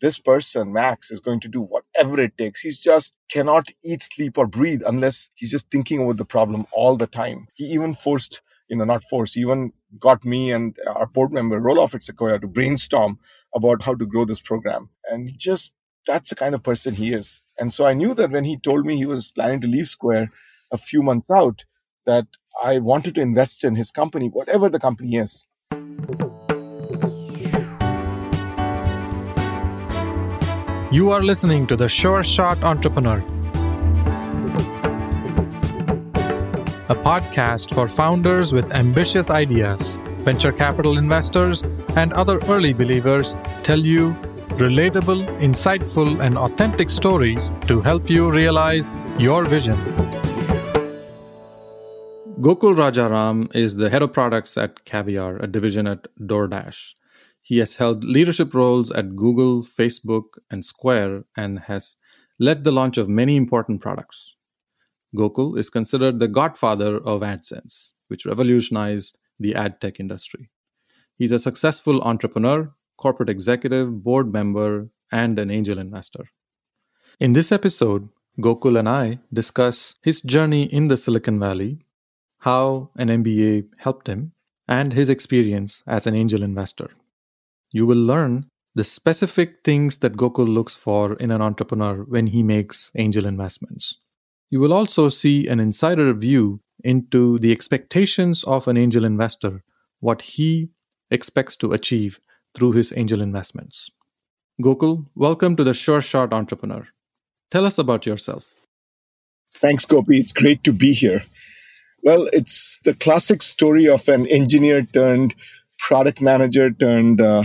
this person, Max, is going to do whatever it takes. He's just cannot eat, sleep, or breathe unless he's just thinking about the problem all the time. He even forced, you know, not forced, even got me and our board member, Roelof at Sequoia, to brainstorm about how to grow this program. And just that's the kind of person he is. And so I knew that when he told me he was planning to leave Square a few months out, that I wanted to invest in his company, whatever the company is. You are listening to the Sure Shot Entrepreneur, a podcast for founders with ambitious ideas. Venture capital investors and other early believers tell you relatable, insightful, and authentic stories to help you realize your vision. Gokul Rajaram is the head of products at Caviar, a division at DoorDash. He has held leadership roles at Google, Facebook, and Square and has led the launch of many important products. Gokul is considered the godfather of AdSense, which revolutionized the ad tech industry. He's a successful entrepreneur, corporate executive, board member, and an angel investor. In this episode, Gokul and I discuss his journey in the Silicon Valley, how an MBA helped him, and his experience as an angel investor. You will learn the specific things that Gokul looks for in an entrepreneur when he makes angel investments. You will also see an insider view into the expectations of an angel investor, what he expects to achieve through his angel investments. Gokul, welcome to the Sure Shot Entrepreneur. Tell us about yourself. Thanks, Gopi. It's great to be here. Well, it's the classic story of an engineer turned product manager turned uh,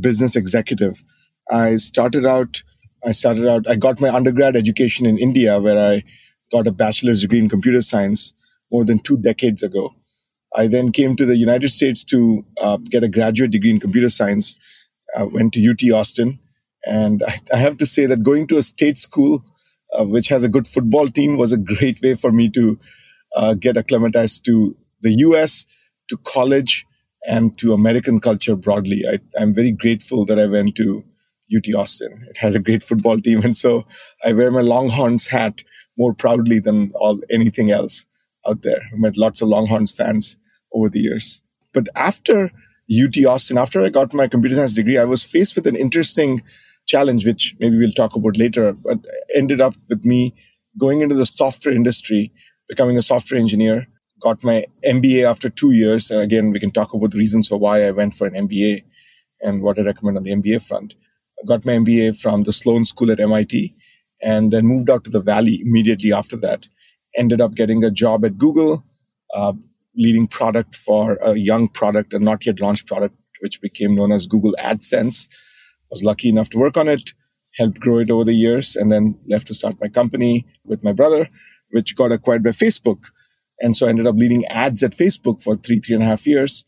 business executive. I started out, I started out, I got my undergrad education in India where I got a bachelor's degree in computer science more than two decades ago. I then came to the United States to uh, get a graduate degree in computer science. I went to UT Austin, and I, I, have to say that going to a state school, uh, which has a good football team, was a great way for me to uh, get acclimatized to the U.S., to college, and to American culture broadly. I, I'm very grateful that I went to UT Austin. It has a great football team, and so I wear my Longhorns hat more proudly than all anything else out there. I met lots of Longhorns fans over the years. But after UT Austin, after I got my computer science degree, I was faced with an interesting challenge, which maybe we'll talk about later, but ended up with me going into the software industry, becoming a software engineer, got my MBA after two years. And again, we can talk about the reasons for why I went for an MBA and what I recommend on the MBA front. I got my MBA from the Sloan School at MIT and then moved out to the Valley immediately after that. Ended up getting a job at Google, uh, leading product for a young product, a not yet launched product, which became known as Google AdSense. Was lucky enough to work on it, helped grow it over the years, and then left to start my company with my brother, which got acquired by Facebook. And so I ended up leading ads at Facebook for three, three and a half years.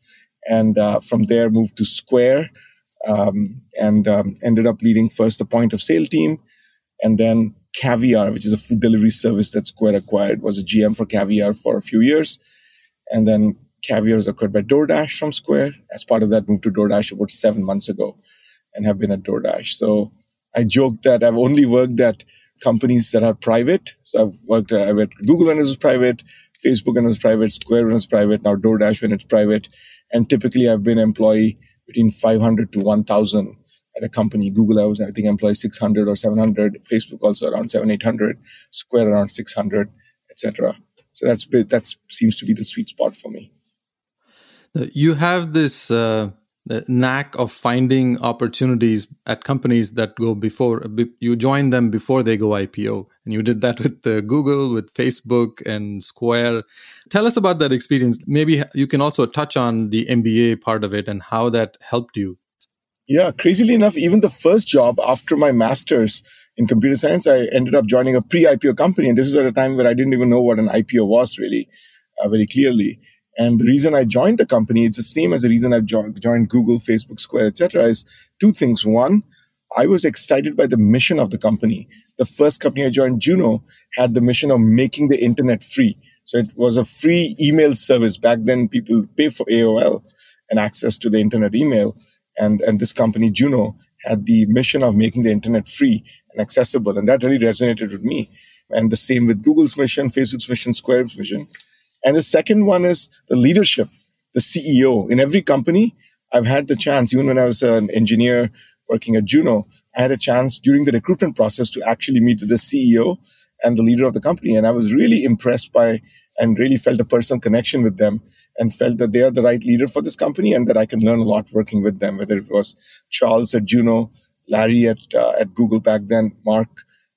And uh, from there, moved to Square um, and um, ended up leading first the point of sale team. And then Caviar, which is a food delivery service that Square acquired, was a GM for Caviar for a few years. And then Caviar was acquired by DoorDash from Square. As part of that, moved to DoorDash about seven months ago and have been at DoorDash. So I joke that I've only worked at companies that are private. So I've worked uh, at Google when it was private, Facebook when it was private, Square when it was private, now DoorDash when it's private. And typically I've been employee between 500 to 1000 at a company. Google, I was, I think, employee 600 or 700. Facebook also around 7, 800. Square around 600, etc. So that's, that seems to be the sweet spot for me. You have this, uh the knack of finding opportunities at companies that go before you join them before they go IPO. And you did that with uh, Google, with Facebook, and Square. Tell us about that experience. Maybe you can also touch on the MBA part of it and how that helped you. Yeah, crazily enough, even the first job after my master's in computer science, I ended up joining a pre IPO company. And this was at a time where I didn't even know what an IPO was really, uh, very clearly. And the reason I joined the company, it's the same as the reason I've jo- joined Google, Facebook, Square, etc. is two things. One, I was excited by the mission of the company. The first company I joined, Juno, had the mission of making the internet free. So it was a free email service. Back then, people pay for AOL and access to the internet email. And, and this company, Juno, had the mission of making the internet free and accessible. And that really resonated with me. And the same with Google's mission, Facebook's mission, Square's mission. And the second one is the leadership, the CEO. In every company, I've had the chance, even when I was an engineer working at Juno, I had a chance during the recruitment process to actually meet the CEO and the leader of the company. And I was really impressed by and really felt a personal connection with them and felt that they are the right leader for this company and that I can learn a lot working with them, whether it was Charles at Juno, Larry at, uh, at Google back then, Mark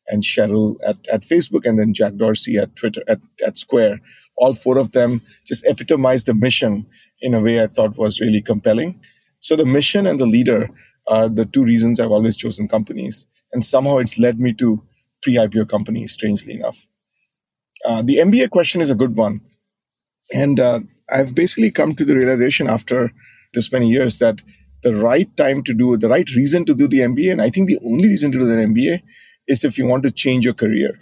and Sheryl at, at Facebook, and then Jack Dorsey at Twitter, at, at Square. All four of them just epitomized the mission in a way I thought was really compelling. So the mission and the leader are the two reasons I've always chosen companies. And somehow it's led me to pre-IPO companies, strangely enough. Uh, the MBA question is a good one. And uh, I've basically come to the realization after this many years that the right time to do the right reason to do the MBA, and I think the only reason to do the MBA is if you want to change your career.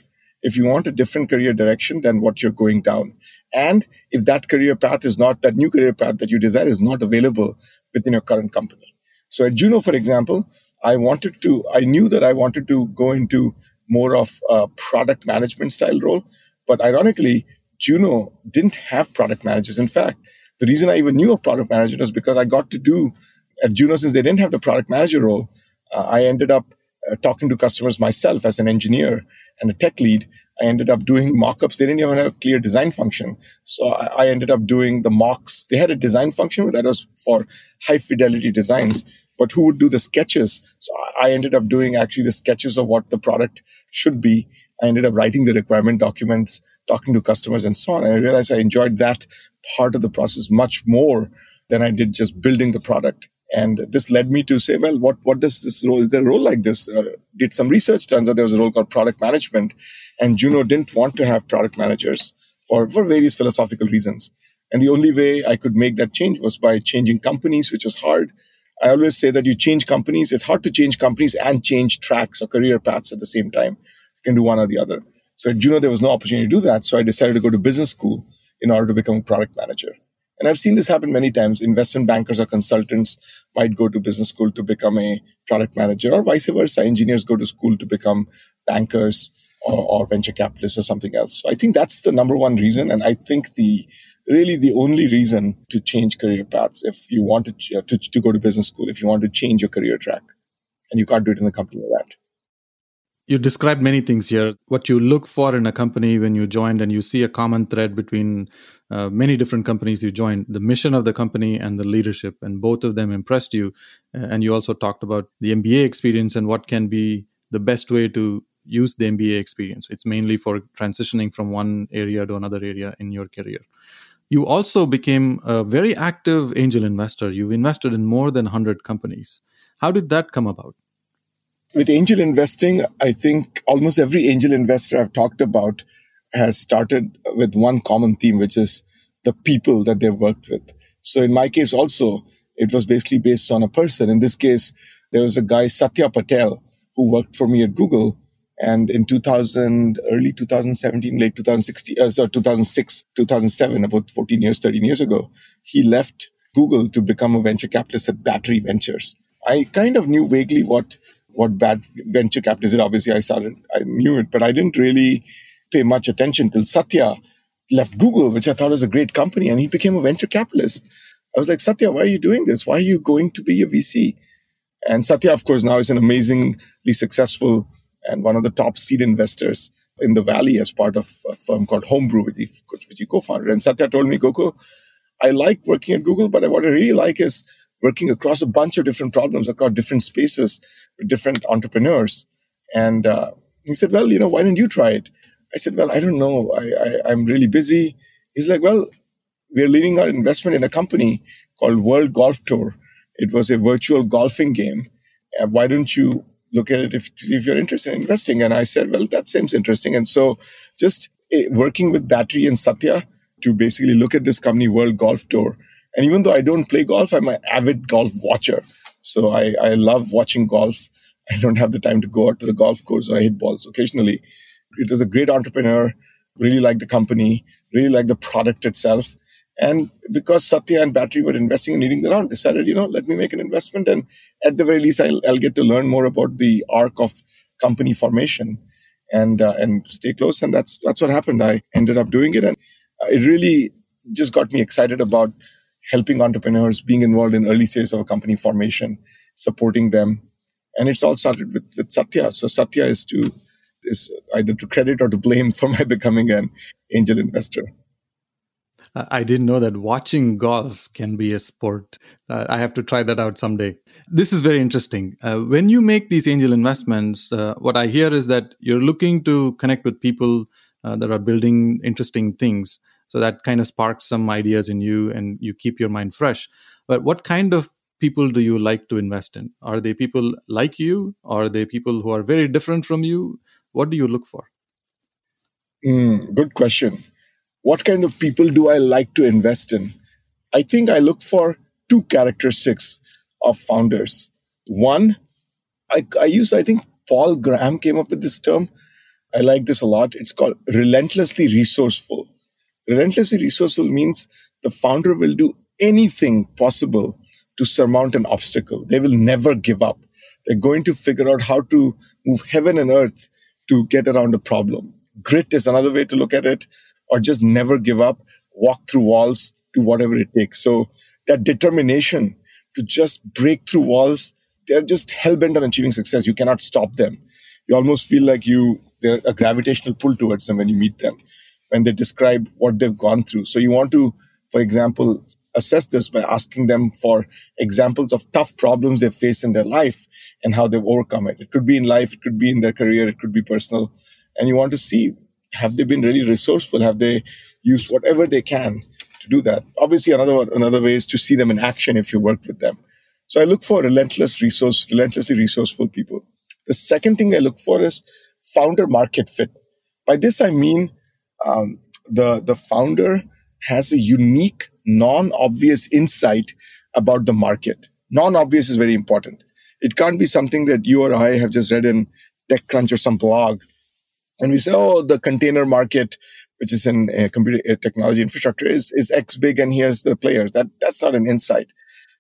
If you want a different career direction than what you're going down. And if that career path is not, that new career path that you desire is not available within your current company. So at Juno, for example, I wanted to, I knew that I wanted to go into more of a product management style role. But ironically, Juno didn't have product managers. In fact, the reason I even knew a product manager was because I got to do at Juno, since they didn't have the product manager role, uh, I ended up uh, talking to customers myself as an engineer and a tech lead. I ended up doing mockups. They didn't even have a clear design function. So I, I ended up doing the mocks. They had a design function, but that was for high fidelity designs. But who would do the sketches? So I ended up doing actually the sketches of what the product should be. I ended up writing the requirement documents talking to customers and so on. And I realized I enjoyed that part of the process much more than I did just building the product. And this led me to say, well, what, what does this role, is there a role like this? Uh, did some research, turns out there was a role called product management. And Juno didn't want to have product managers for, for various philosophical reasons. And the only way I could make that change was by changing companies, which was hard. I always say that you change companies. It's hard to change companies and change tracks or career paths at the same time. You can do one or the other. So at Juno, there was no opportunity to do that. So I decided to go to business school in order to become a product manager. And I've seen this happen many times. Investment bankers or consultants might go to business school to become a product manager or vice versa. Engineers go to school to become bankers or, or venture capitalists or something else. So I think that's the number one reason. And I think the really the only reason to change career paths if you want to, to, to go to business school, if you want to change your career track. And you can't do it in the company like that you described many things here. What you look for in a company when you joined and you see a common thread between uh, many different companies you joined the mission of the company and the leadership and both of them impressed you. And you also talked about the mba experience and what can be the best way to use the mba experience. It's mainly for transitioning from one area to another area in your career. You also became a very active angel investor. You've invested in more than 100 companies. How did that come about with angel investing, I think almost every angel investor I've talked about has started with one common theme, which is the people that they've worked with. So in my case also, it was basically based on a person. In this case, there was a guy, Satya Patel, who worked for me at Google. And in 2000, early 2017, late 2016, uh, sorry, 2006, 2007, about 14 years, 13 years ago, he left Google to become a venture capitalist at Battery Ventures. I kind of knew vaguely what what bad venture capital is. Obviously, I started, I knew it, but I didn't really pay much attention till Satya left Google, which I thought was a great company, and he became a venture capitalist. I was like, Satya, why are you doing this? Why are you going to be a VC? And Satya, of course, now is an amazingly successful and one of the top seed investors in the Valley as part of a firm called Homebrew, which he, co-founded. And Satya told me, Gokul, I like working at Google, but what I really like is working across a bunch of different problems, across different spaces with different entrepreneurs. And uh, he said, well, you know, why don't you try it? I said, well, I don't know. I, I, am really busy. He's like, well, we're leading our investment in a company called World Golf Tour. It was a virtual golfing game. Uh, why don't you look at it if, if you're interested in investing? And I said, well, that seems interesting. And so just uh, working with Battery and Satya to basically look at this company, World Golf Tour, and even though I don't play golf, I'm an avid golf watcher. So I, I love watching golf. I don't have the time to go out to the golf course. So I hit balls occasionally. It was a great entrepreneur, really liked the company, really liked the product itself. And because Satya and Battery were investing and leading the round, decided, you know, let me make an investment. And at the very least, I'll, I'll get to learn more about the arc of company formation and uh, and stay close. And that's that's what happened. I ended up doing it, and uh, it really just got me excited about helping entrepreneurs, being involved in early stages of a company formation, supporting them, and it's all started with, with Satya. So Satya is to is either to credit or to blame for my becoming an angel investor. I didn't know that watching golf can be a sport. Uh, I have to try that out someday. This is very interesting. Uh, when you make these angel investments, uh, what I hear is that you're looking to connect with people uh, that are building interesting things. So that kind of sparks some ideas in you and you keep your mind fresh. But what kind of people do you like to invest in? Are they people like you? Are they people who are very different from you? What do you look for? Mm, good question what kind of people do I like to invest in? I think I look for two characteristics of founders. One, I, I use, I think Paul Graham came up with this term. I like this a lot. It's called relentlessly resourceful. Relentlessly resourceful means the founder will do anything possible to surmount an obstacle. They will never give up. They're going to figure out how to move heaven and earth to get around a problem. Grit is another way to look at it or just never give up, walk through walls, do whatever it takes. So that determination to just break through walls, they're just hell bent on achieving success. You cannot stop them. You almost feel like you, there's a gravitational pull towards them when you meet them, when they describe what they've gone through. So you want to, for example, assess this by asking them for examples of tough problems they've faced in their life and how they've overcome it. It could be in life, it could be in their career, it could be personal. And you want to see have they been really resourceful? Have they used whatever they can to do that? Obviously, another another way is to see them in action if you work with them. So I look for relentless resource, relentlessly resourceful people. The second thing I look for is founder market fit. By this I mean um, the the founder has a unique, non-obvious insight about the market. Non-obvious is very important. It can't be something that you or I have just read in TechCrunch or some blog and we say, oh, the container market, which is in uh, computer uh, technology infrastructure, is is X big, and here's the player. That that's not an insight.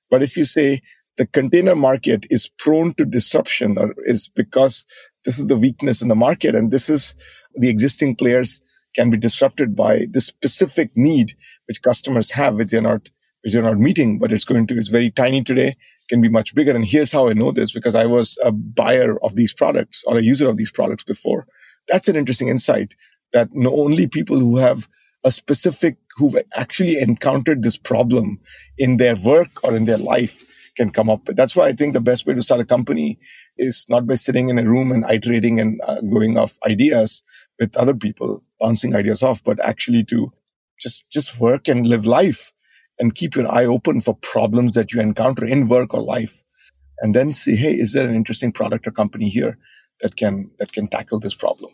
But if you say the container market is prone to disruption, or is because this is the weakness in the market, and this is the existing players can be disrupted by this specific need which customers have, which they're not which they're not meeting. But it's going to it's very tiny today, can be much bigger. And here's how I know this because I was a buyer of these products or a user of these products before that's an interesting insight that not only people who have a specific, who've actually encountered this problem in their work or in their life can come up with. That's why I think the best way to start a company is not by sitting in a room and iterating and uh, going off ideas with other people, bouncing ideas off, but actually to just, just work and live life and keep your eye open for problems that you encounter in work or life. And then see, hey, is there an interesting product or company here that can that can tackle this problem.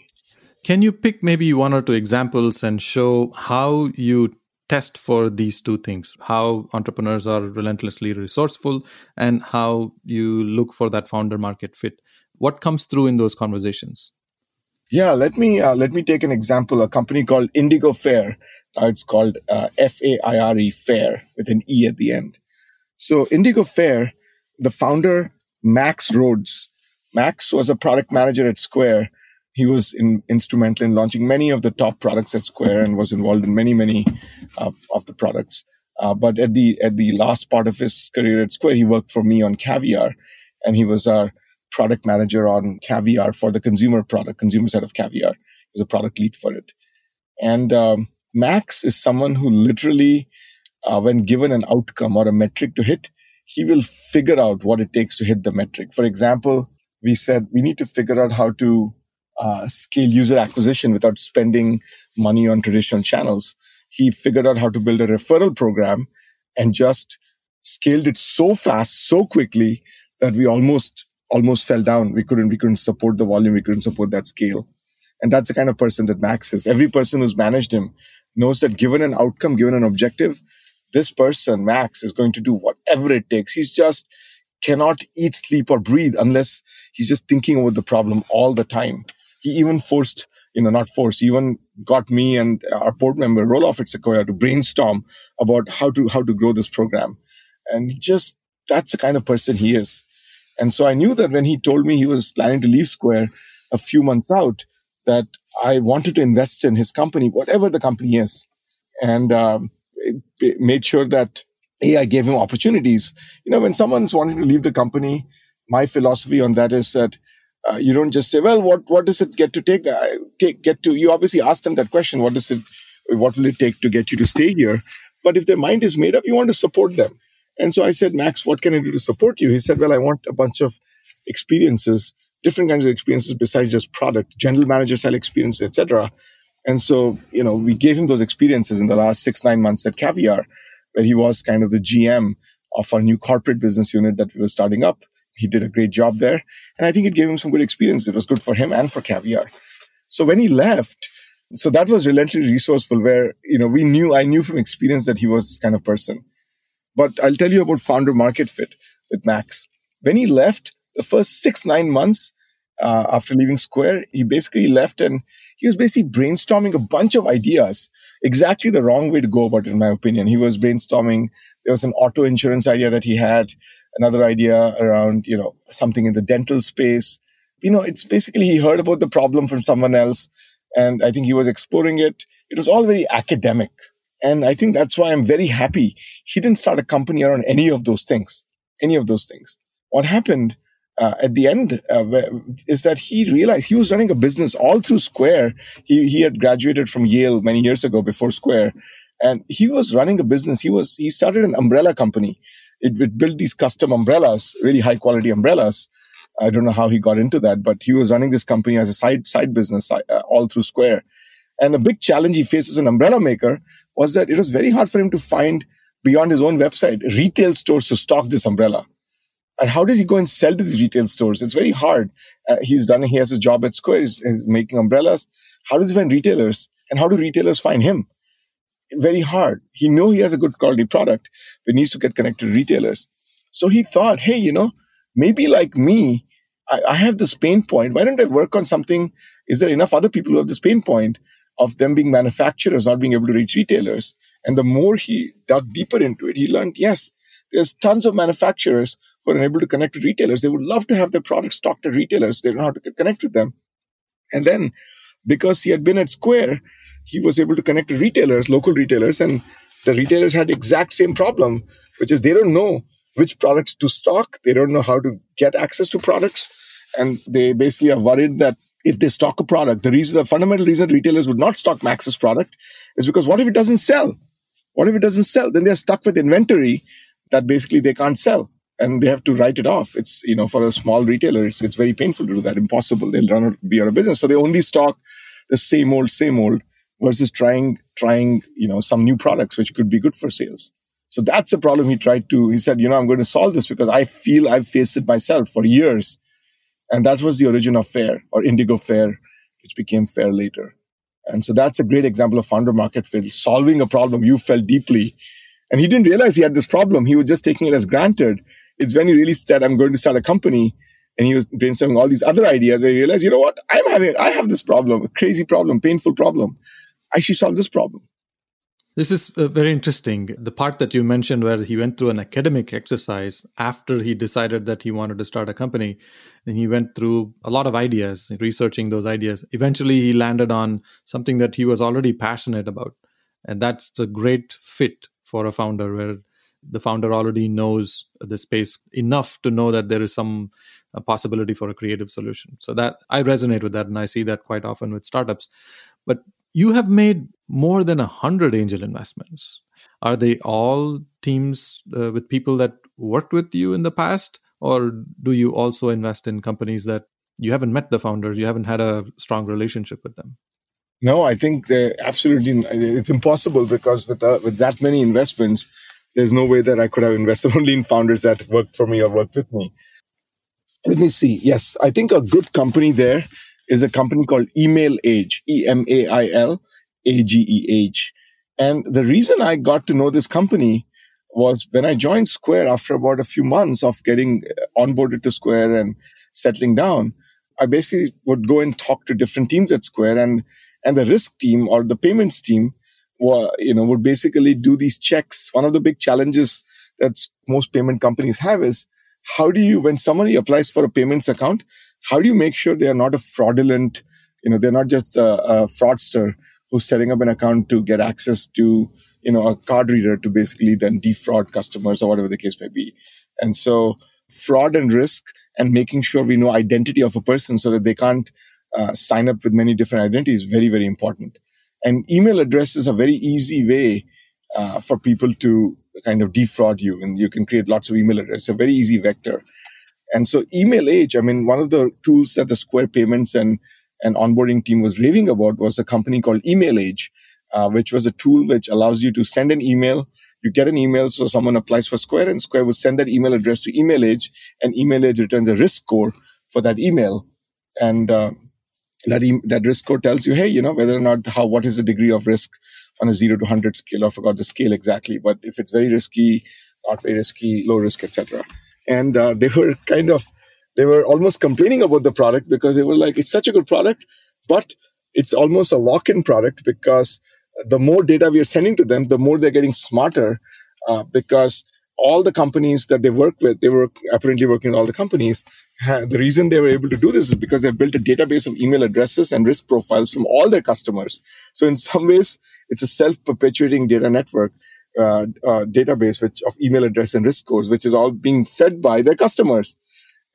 Can you pick maybe one or two examples and show how you test for these two things? How entrepreneurs are relentlessly resourceful and how you look for that founder market fit. What comes through in those conversations? Yeah, let me uh, let me take an example. A company called Indigo Fair. Uh, it's called uh, F A I R E Faire with an E at the end. So Indigo Fair, the founder Max Rhodes Max was a product manager at Square. He was in, instrumental in launching many of the top products at Square and was involved in many, many uh, of the products. Uh, but at the at the last part of his career at Square, he worked for me on Caviar, and he was our product manager on Caviar for the consumer product, consumer side of Caviar. He was a product lead for it. And um, Max is someone who literally, uh, when given an outcome or a metric to hit, he will figure out what it takes to hit the metric. For example, we said we need to figure out how to uh, scale user acquisition without spending money on traditional channels. He figured out how to build a referral program and just scaled it so fast, so quickly that we almost almost fell down. We couldn't we couldn't support the volume. We couldn't support that scale. And that's the kind of person that Max is. Every person who's managed him knows that given an outcome, given an objective, this person, Max, is going to do whatever it takes. He's just cannot eat, sleep, or breathe unless he's just thinking about the problem all the time. He even forced, you know, not forced, even got me and our board member Roelof at Sequoia to brainstorm about how to how to grow this program. And just that's the kind of person he is. And so I knew that when he told me he was planning to leave Square a few months out, that I wanted to invest in his company, whatever the company is, and um, it, it made sure that a I gave him opportunities. You know, when someone's wanting to leave the company, my philosophy on that is that uh, you don't just say, "Well, what what does it get to take? Uh, take get to?" You obviously ask them that question. What does it? What will it take to get you to stay here? But if their mind is made up, you want to support them. And so I said, Max, what can I do to support you? He said, Well, I want a bunch of experiences, different kinds of experiences besides just product, general manager style experiences, etc. And so, you know, we gave him those experiences in the last six, nine months at Caviar, where he was kind of the GM of our new corporate business unit that we were starting up. He did a great job there. And I think it gave him some good experience. It was good for him and for Caviar. So when he left, so that was relentlessly resourceful where, you know, we knew, I knew from experience that he was this kind of person. But I'll tell you about founder market fit with Max. When he left, the first six, nine months uh, after leaving Square, he basically left and he was basically brainstorming a bunch of ideas. Exactly the wrong way to go about it, in my opinion. He was brainstorming. There was an auto insurance idea that he had, another idea around, you know, something in the dental space. You know, it's basically he heard about the problem from someone else and I think he was exploring it. It was all very academic. And I think that's why I'm very happy he didn't start a company around any of those things, any of those things. What happened uh, at the end uh, is that he realized he was running a business all through Square. He, he had graduated from Yale many years ago before Square. And he was running a business. He was, he started an umbrella company. It, built these custom umbrellas, really high quality umbrellas. I don't know how he got into that, but he was running this company as a side, side business uh, all through Square. And a big challenge he faces as an umbrella maker was that it was very hard for him to find beyond his own website retail stores to stock this umbrella. And how does he go and sell to these retail stores? It's very hard. Uh, he's done, he has a job at Square, he's, he's making umbrellas. How does he find retailers? And how do retailers find him? Very hard. He know he has a good quality product, but needs to get connected to retailers. So he thought, hey, you know, maybe like me, I, I have this pain point. Why don't I work on something? Is there enough other people who have this pain point of them being manufacturers, not being able to reach retailers? And the more he dug deeper into it, he learned, yes, there's tons of manufacturers who are unable to connect with retailers. They would love to have their products stocked at retailers. They don't know how to connect with them. And then because he had been at Square, he was able to connect to retailers, local retailers, and the retailers had the exact same problem, which is they don't know which products to stock. They don't know how to get access to products. And they basically are worried that if they stock a product, the reason, the fundamental reason retailers would not stock Max's product is because what if it doesn't sell? What if it doesn't sell? Then they're stuck with inventory that basically they can't sell and they have to write it off. It's, you know, for a small retailer, it's, it's very painful to do that, impossible. They'll run out, be out of business. So they only stock the same old, same old versus trying, trying, you know, some new products, which could be good for sales. So that's the problem he tried to, he said, you know, I'm going to solve this because I feel I've faced it myself for years. And that was the origin of FAIR or Indigo FAIR, which became Faire later. And so that's a great example of founder market fit, solving a problem you felt deeply. And he didn't realize he had this problem. He was just taking it as granted. It's when he really said, I'm going to start a company. And he was brainstorming all these other ideas. Where he realized, you know what? I'm having, I have this problem, a crazy problem, painful problem. I should solve this problem. This is uh, very interesting. The part that you mentioned where he went through an academic exercise after he decided that he wanted to start a company. And he went through a lot of ideas, researching those ideas. Eventually, he landed on something that he was already passionate about. And that's a great fit for a founder where the founder already knows the space enough to know that there is some possibility for a creative solution. So that I resonate with that. And I see that quite often with startups. But you have made more than a hundred angel investments. Are they all teams uh, with people that worked with you in the past, or do you also invest in companies that you haven't met the founders, you haven't had a strong relationship with them? No, I think they absolutely it's impossible because with uh, with that many investments, there's no way that I could have invested only in founders that worked for me or worked with me. Let me see. Yes, I think a good company there is a company called Emailage, E M A I L A G E H. And the reason I got to know this company was when I joined Square after about a few months of getting uh, onboarded to Square and settling down. I basically would go and talk to different teams at Square and And the risk team or the payments team, were, you know, would basically do these checks. One of the big challenges that most payment companies have is how do you, when somebody applies for a payments account, how do you make sure they are not a fraudulent, you know, they're not just a, a fraudster who's setting up an account to get access to, you know, a card reader to basically then defraud customers or whatever the case may be. And so fraud and risk and making sure we know identity of a person so that they can't uh, sign up with many different identities very, very important. And email address is a very easy way uh, for people to kind of defraud you and you can create lots of email address. It's a very easy vector. And so Emailage, I mean, one of the tools that the Square payments and, and onboarding team was raving about was a company called Emailage, uh, which was a tool which allows you to send an email. You get an email, so someone applies for Square, and Square will send that email address to Emailage, and Emailage returns a risk score for that email. And uh, that, e- that risk score tells you, hey, you know, whether or not how, what is the degree of risk on a zero to 100 scale. I forgot the scale exactly, but if it's very risky, not very risky, low risk, etc. And uh, they were kind of, they were almost complaining about the product because they were like, it's such a good product, but it's almost a lock-in product because the more data we are sending to them, the more they're getting smarter uh, because all the companies that they work with, they were apparently working with all the companies. The reason they were able to do this is because they've built a database of email addresses and risk profiles from all their customers. So in some ways, it's a self-perpetuating data network, uh, uh, database which of email address and risk scores, which is all being fed by their customers.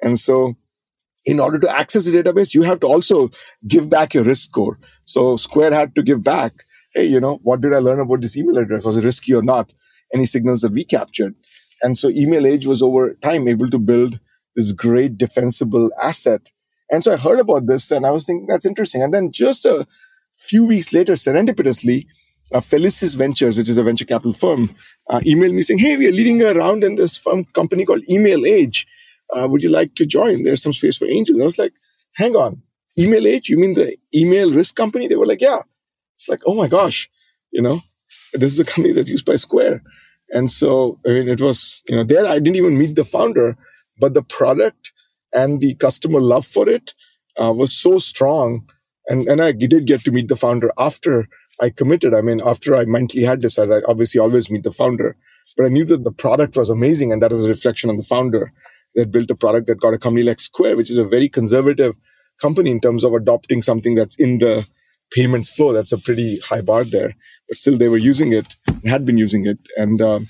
And so in order to access the database, you have to also give back your risk score. So Square had to give back, hey, you know, what did I learn about this email address? Was it risky or not? Any signals that we captured. And so Emailage was over time able to build this great defensible asset. And so I heard about this and I was thinking that's interesting. And then just a few weeks later, serendipitously, uh, Felicis Ventures, which is a venture capital firm, uh, emailed me saying, Hey, we are leading around in this firm company called Emailage. Uh, would you like to join? There's some space for angels. I was like, hang on, Emailage? You mean the email risk company? They were like, yeah. It's like, oh my gosh, you know, this is a company that's used by Square. And so, I mean, it was, you know, there I didn't even meet the founder, but the product and the customer love for it uh, was so strong. And, and I did get to meet the founder after I committed. I mean, after I mentally had decided, I obviously always meet the founder, but I knew that the product was amazing. And that is a reflection on the founder that built a product that got a company like Square, which is a very conservative company in terms of adopting something that's in the payments flow. That's a pretty high bar there, but still they were using it, had been using it. And uh,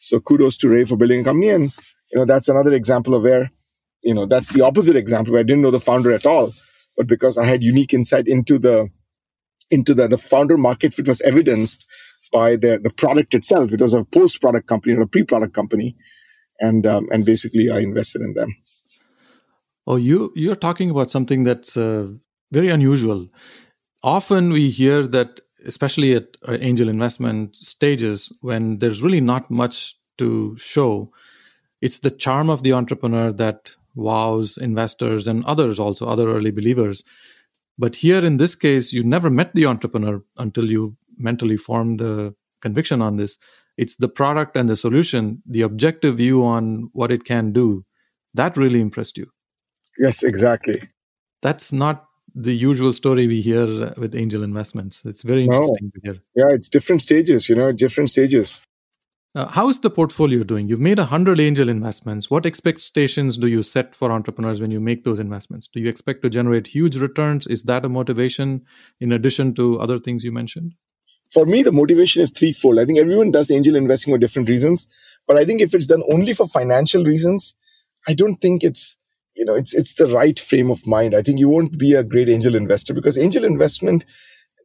so kudos to Rei for building a company. And, you know, that's another example of where, you know, that's the opposite example where I didn't know the founder at all, but because I had unique insight into the, into the, the founder market fit was evidenced by the, the product itself. It was a post product company or a pre product company. And, um, and basically I invested in them. Oh, you, you're talking about something that's uh, very unusual often we hear that especially at uh, angel investment stages when there's really not much to show it's the charm of the entrepreneur that wows investors and others also other early believers but here in this case you never met the entrepreneur until you mentally formed the conviction on this it's the product and the solution the objective view on what it can do that really impressed you yes exactly that's not the usual story we hear with angel investments. It's very interesting no. to hear. Yeah, it's different stages, you know, different stages. Uh, how is the portfolio doing? You've made 100 angel investments. What expectations do you set for entrepreneurs when you make those investments? Do you expect to generate huge returns? Is that a motivation in addition to other things you mentioned? For me, the motivation is threefold. I think everyone does angel investing for different reasons. But I think if it's done only for financial reasons, I don't think it's you know it's it's the right frame of mind i think you won't be a great angel investor because angel investment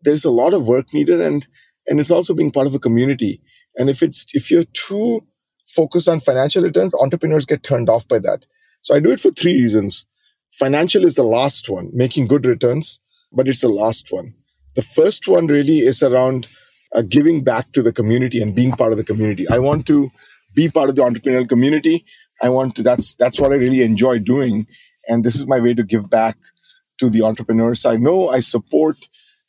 there's a lot of work needed and and it's also being part of a community and if it's if you're too focused on financial returns entrepreneurs get turned off by that. So i do it for three reasons. Financial is the last one making good returns but it's the last one. The first one really is around uh, giving back to the community and being part of the community. I want to be part of the entrepreneurial community. I want to, that's, that's what I really enjoy doing. And this is my way to give back to the entrepreneurs. I know I support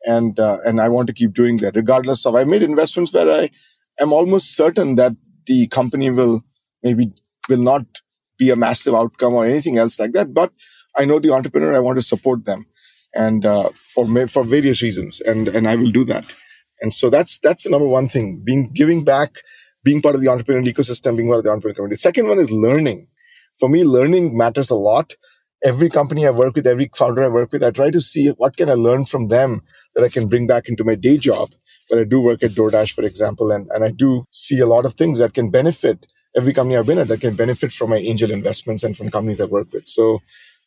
and, uh, and I want to keep doing that. Regardless of, I made investments where I am almost certain that the company will maybe will not be a massive outcome or anything else like that. But I know the entrepreneur, I want to support them. and uh, for for various reasons, and and I will do that. And so that's that's the number one thing: being giving back, being part of the entrepreneurial ecosystem, being part of the entrepreneurial community. Second one is learning. For me, learning matters a lot. Every company I work with, every founder I work with, I try to see what can I learn from them that I can bring back into my day job. But I do work at DoorDash, for example, and, and I do see a lot of things that can benefit every company I've been at that can benefit from my angel investments and from companies I work with. So,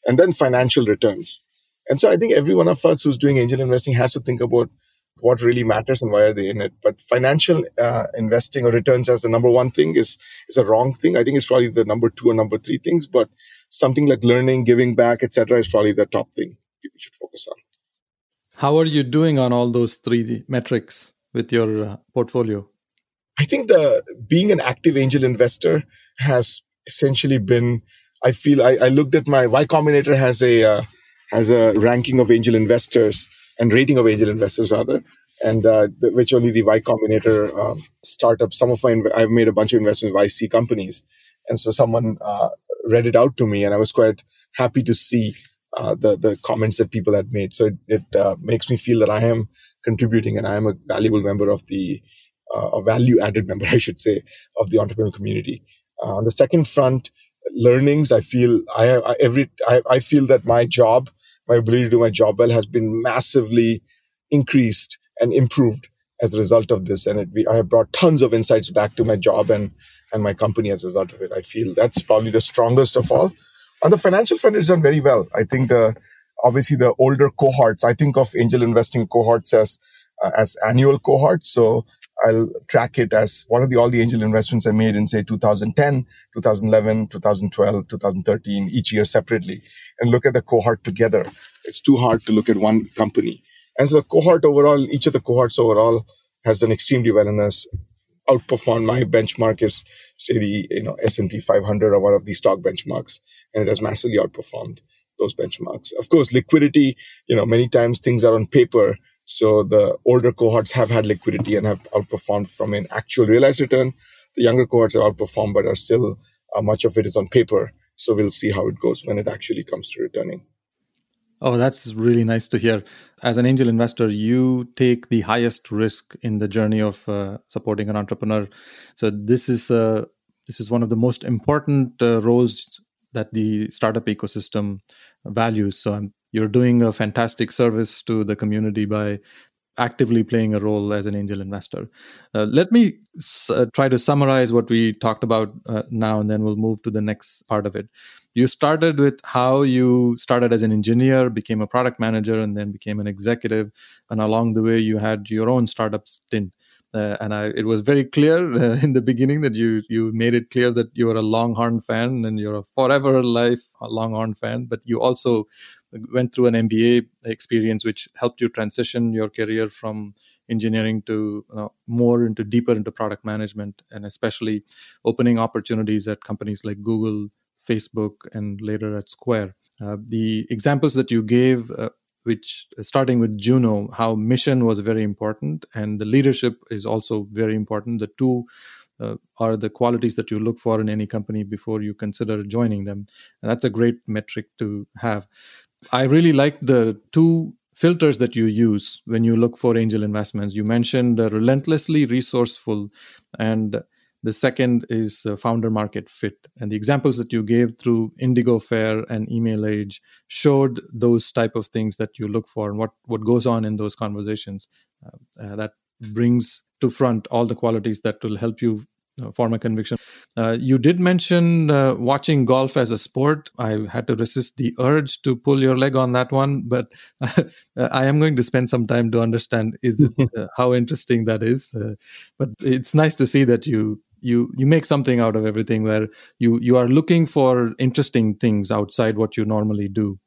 and then financial returns. And so I think every one of us who's doing angel investing has to think about what really matters and why are they in it. But financial uh, investing or returns as the number one thing is is a wrong thing. I think it's probably the number two or number three things. But something like learning, giving back, etc., is probably the top thing people should focus on. How are you doing on all those three metrics with your uh, portfolio? I think the being an active angel investor has essentially been. I feel I, I looked at my Y Combinator has a uh, has a ranking of angel investors and rating of angel investors rather, and uh, the, which only the Y Combinator uh, startup. Some of my I've made a bunch of investments in YC companies, and so someone uh, read it out to me, and I was quite happy to see uh, the the comments that people had made. So it, it uh, makes me feel that I am contributing and I am a valuable member of the uh, a value added member, I should say, of the entrepreneurial community. Uh, on the second front, learnings, I feel I, I every I, I, feel that my job, my ability to do my job well, has been massively increased and improved as a result of this. And it, I have brought tons of insights back to my job and and my company as a result of it. I feel that's probably the strongest of all. On the financial front, it's done very well. I think the obviously the older cohorts. I think of angel investing cohorts as uh, as annual cohorts. So I'll track it as what are the all the angel investments I made in say 2010, 2011, 2012, 2013, each year separately, and look at the cohort together. It's too hard to look at one company. And so the cohort overall, each of the cohorts overall has done extremely well and has outperformed my benchmark is say the you know S&P 500 or one of these stock benchmarks, and it has massively outperformed those benchmarks. Of course, liquidity, you know, many times things are on paper so the older cohorts have had liquidity and have outperformed from an actual realized return. The younger cohorts have outperformed, but are still uh, much of it is on paper. So we'll see how it goes when it actually comes to returning. Oh, that's really nice to hear. As an angel investor, you take the highest risk in the journey of uh, supporting an entrepreneur. So this is uh, this is one of the most important uh, roles that the startup ecosystem values. So I'm you're doing a fantastic service to the community by actively playing a role as an angel investor. Uh, let me uh, try to summarize what we talked about uh, now, and then we'll move to the next part of it. You started with how you started as an engineer, became a product manager, and then became an executive. And along the way, you had your own startup stint. Uh, and I, it was very clear uh, in the beginning that you you made it clear that you are a Longhorn fan and you're a forever life Longhorn fan. But you also went through an MBA experience, which helped you transition your career from engineering to you know, more into deeper into product management, and especially opening opportunities at companies like Google, Facebook, and later at Square. Uh, the examples that you gave uh, which starting with Juno, how mission was very important and the leadership is also very important. The two uh, are the qualities that you look for in any company before you consider joining them. And that's a great metric to have. I really like the two filters that you use when you look for angel investments. You mentioned uh, relentlessly resourceful and the second is uh, founder market fit. And the examples that you gave through Indigo Fair and Emailage showed those type of things that you look for and what, what goes on in those conversations. Uh, uh, that brings to front all the qualities that will help you uh, form a conviction. Uh, you did mention uh, watching golf as a sport. I had to resist the urge to pull your leg on that one, but I am going to spend some time to understand is it uh, how interesting that is. Uh, but it's nice to see that you you you make something out of everything where you you are looking for interesting things outside what you normally do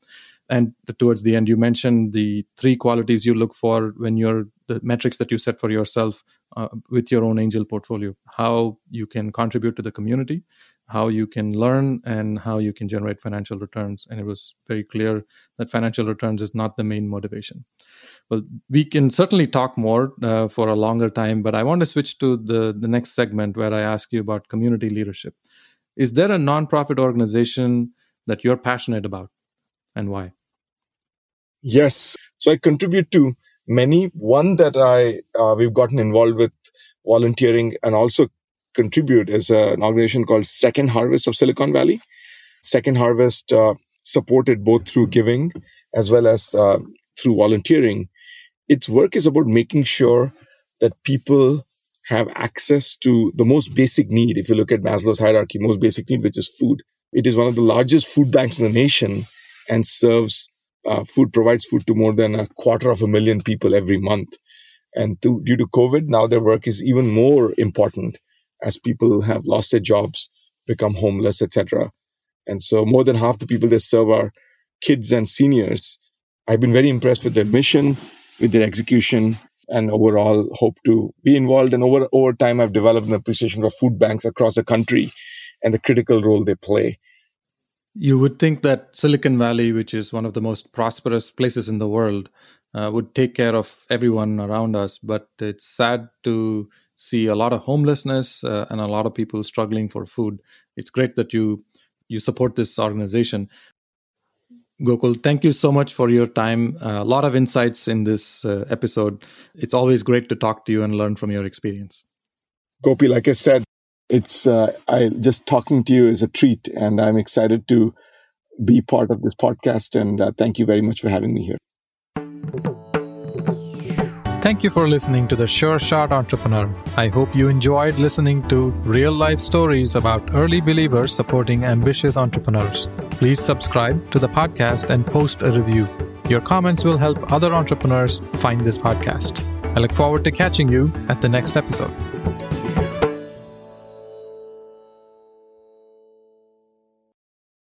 and towards the end you mentioned the three qualities you look for when you're the metrics that you set for yourself uh, with your own angel portfolio. How you can contribute to the community how you can learn and how you can generate financial returns. And it was very clear that financial returns is not the main motivation. Well we can certainly talk more uh, for a longer time but i want to switch to the the next segment where i ask you about community leadership. Is there a nonprofit organization that you're passionate about and why Yes. So I contribute to many. One that I uh, we've gotten involved with volunteering and also contribute is an organization called Second Harvest of Silicon Valley. Second Harvest uh, supported both through giving as well as uh, through volunteering. Its work is about making sure that people have access to the most basic need. If you look at Maslow's hierarchy, most basic need, which is food. It is one of the largest food banks in the nation and serves uh, food, provides food to more than a quarter of a million people every month. And to, due to COVID, now their work is even more important as people have lost their jobs, become homeless, etc. And so more than half the people they serve are kids and seniors. I've been very impressed with their mission, with their execution, and overall hope to be involved. And over, over time, I've developed an appreciation for food banks across the country and the critical role they play. You would think that Silicon Valley, which is one of the most prosperous places in the world, uh, would take care of everyone around us. But it's sad to see a lot of homelessness uh, and a lot of people struggling for food. It's great that you you support this organization. Gokul, thank you so much for your time. Uh, a lot of insights in this uh, episode. It's always great to talk to you and learn from your experience. Gopi, like I said, it's uh, I just talking to you is a treat, and I'm excited to be part of this podcast. And uh, thank you very much for having me here. Thank you for listening to the Sure Shot Entrepreneur. I hope you enjoyed listening to real life stories about early believers supporting ambitious entrepreneurs. Please subscribe to the podcast and post a review. Your comments will help other entrepreneurs find this podcast. I look forward to catching you at the next episode.